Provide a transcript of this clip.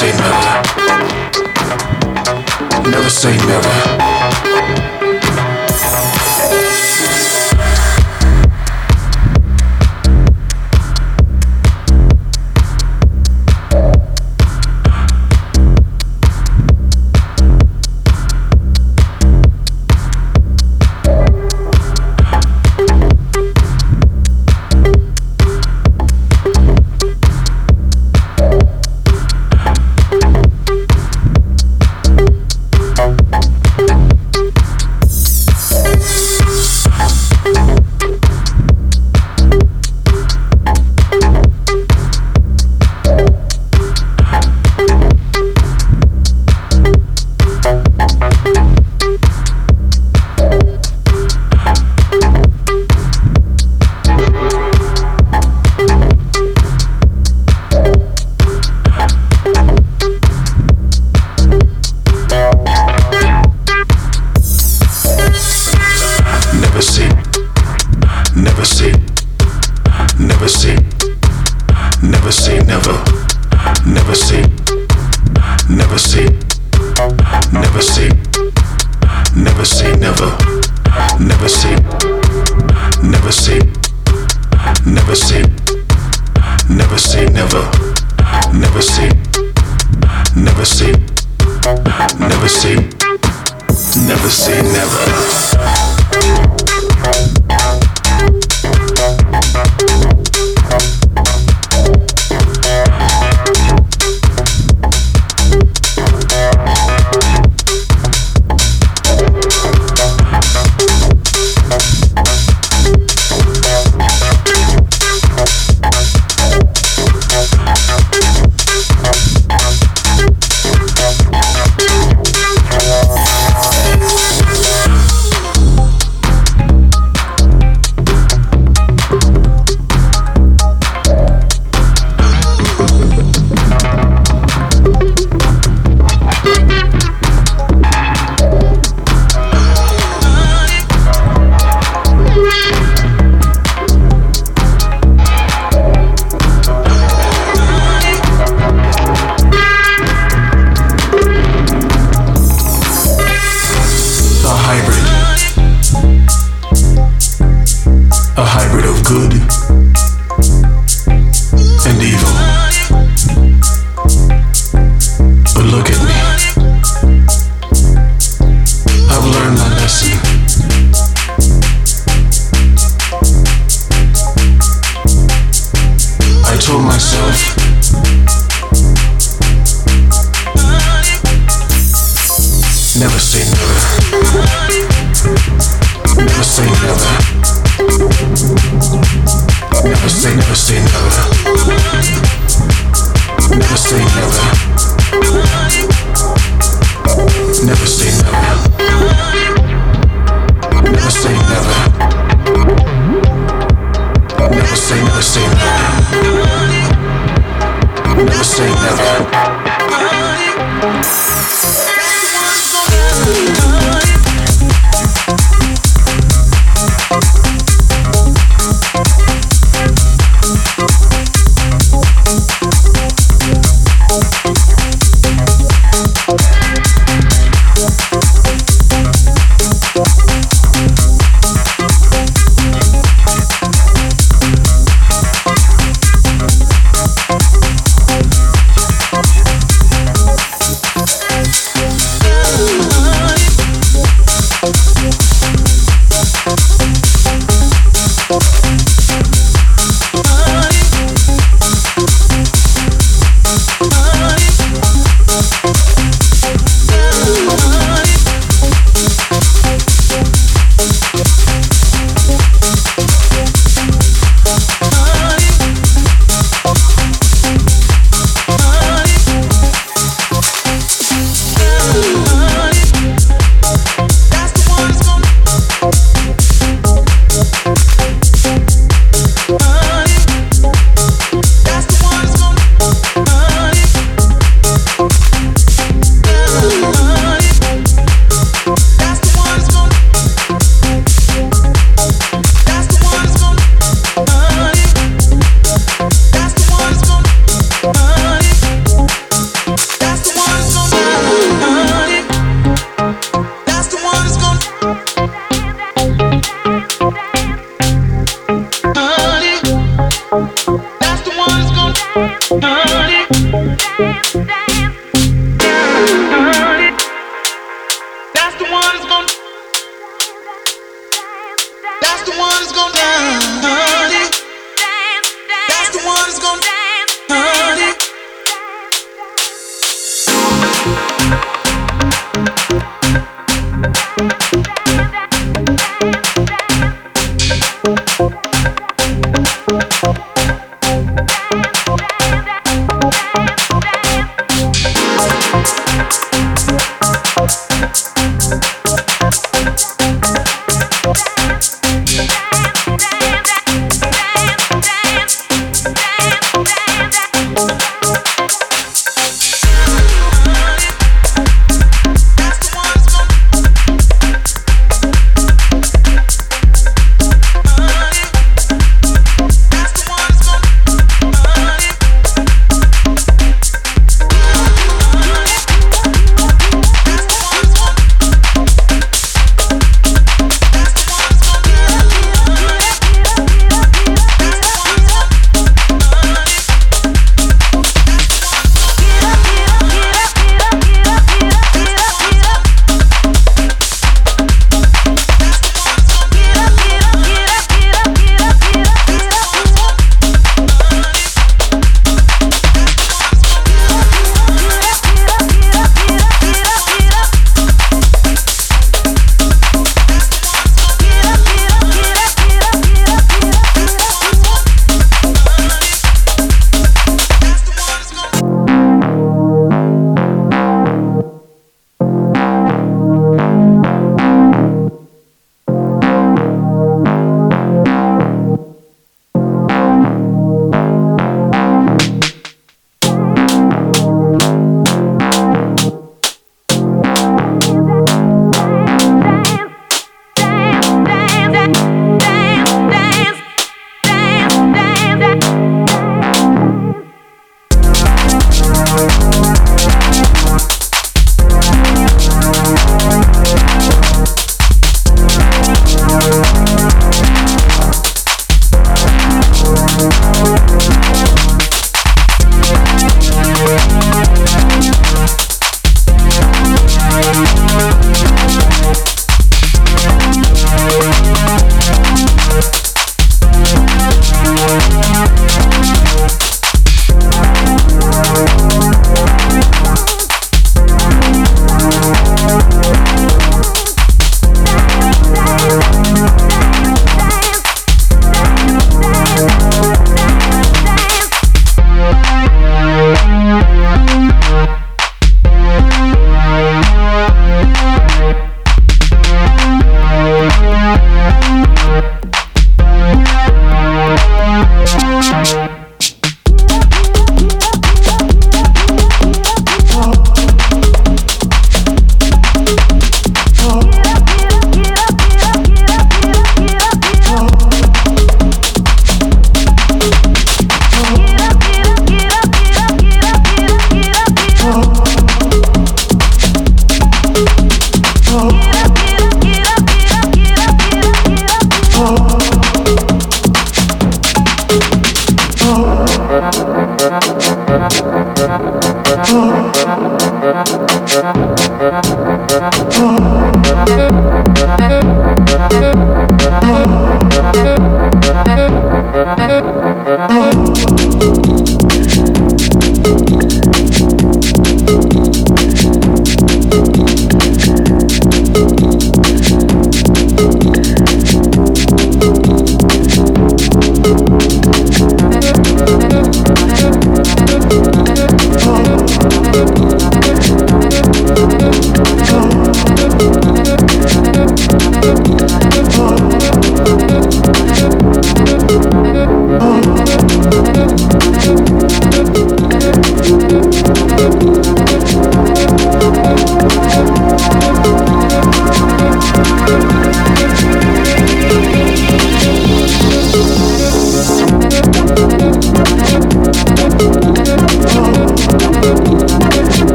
Say, never. Never say never. Never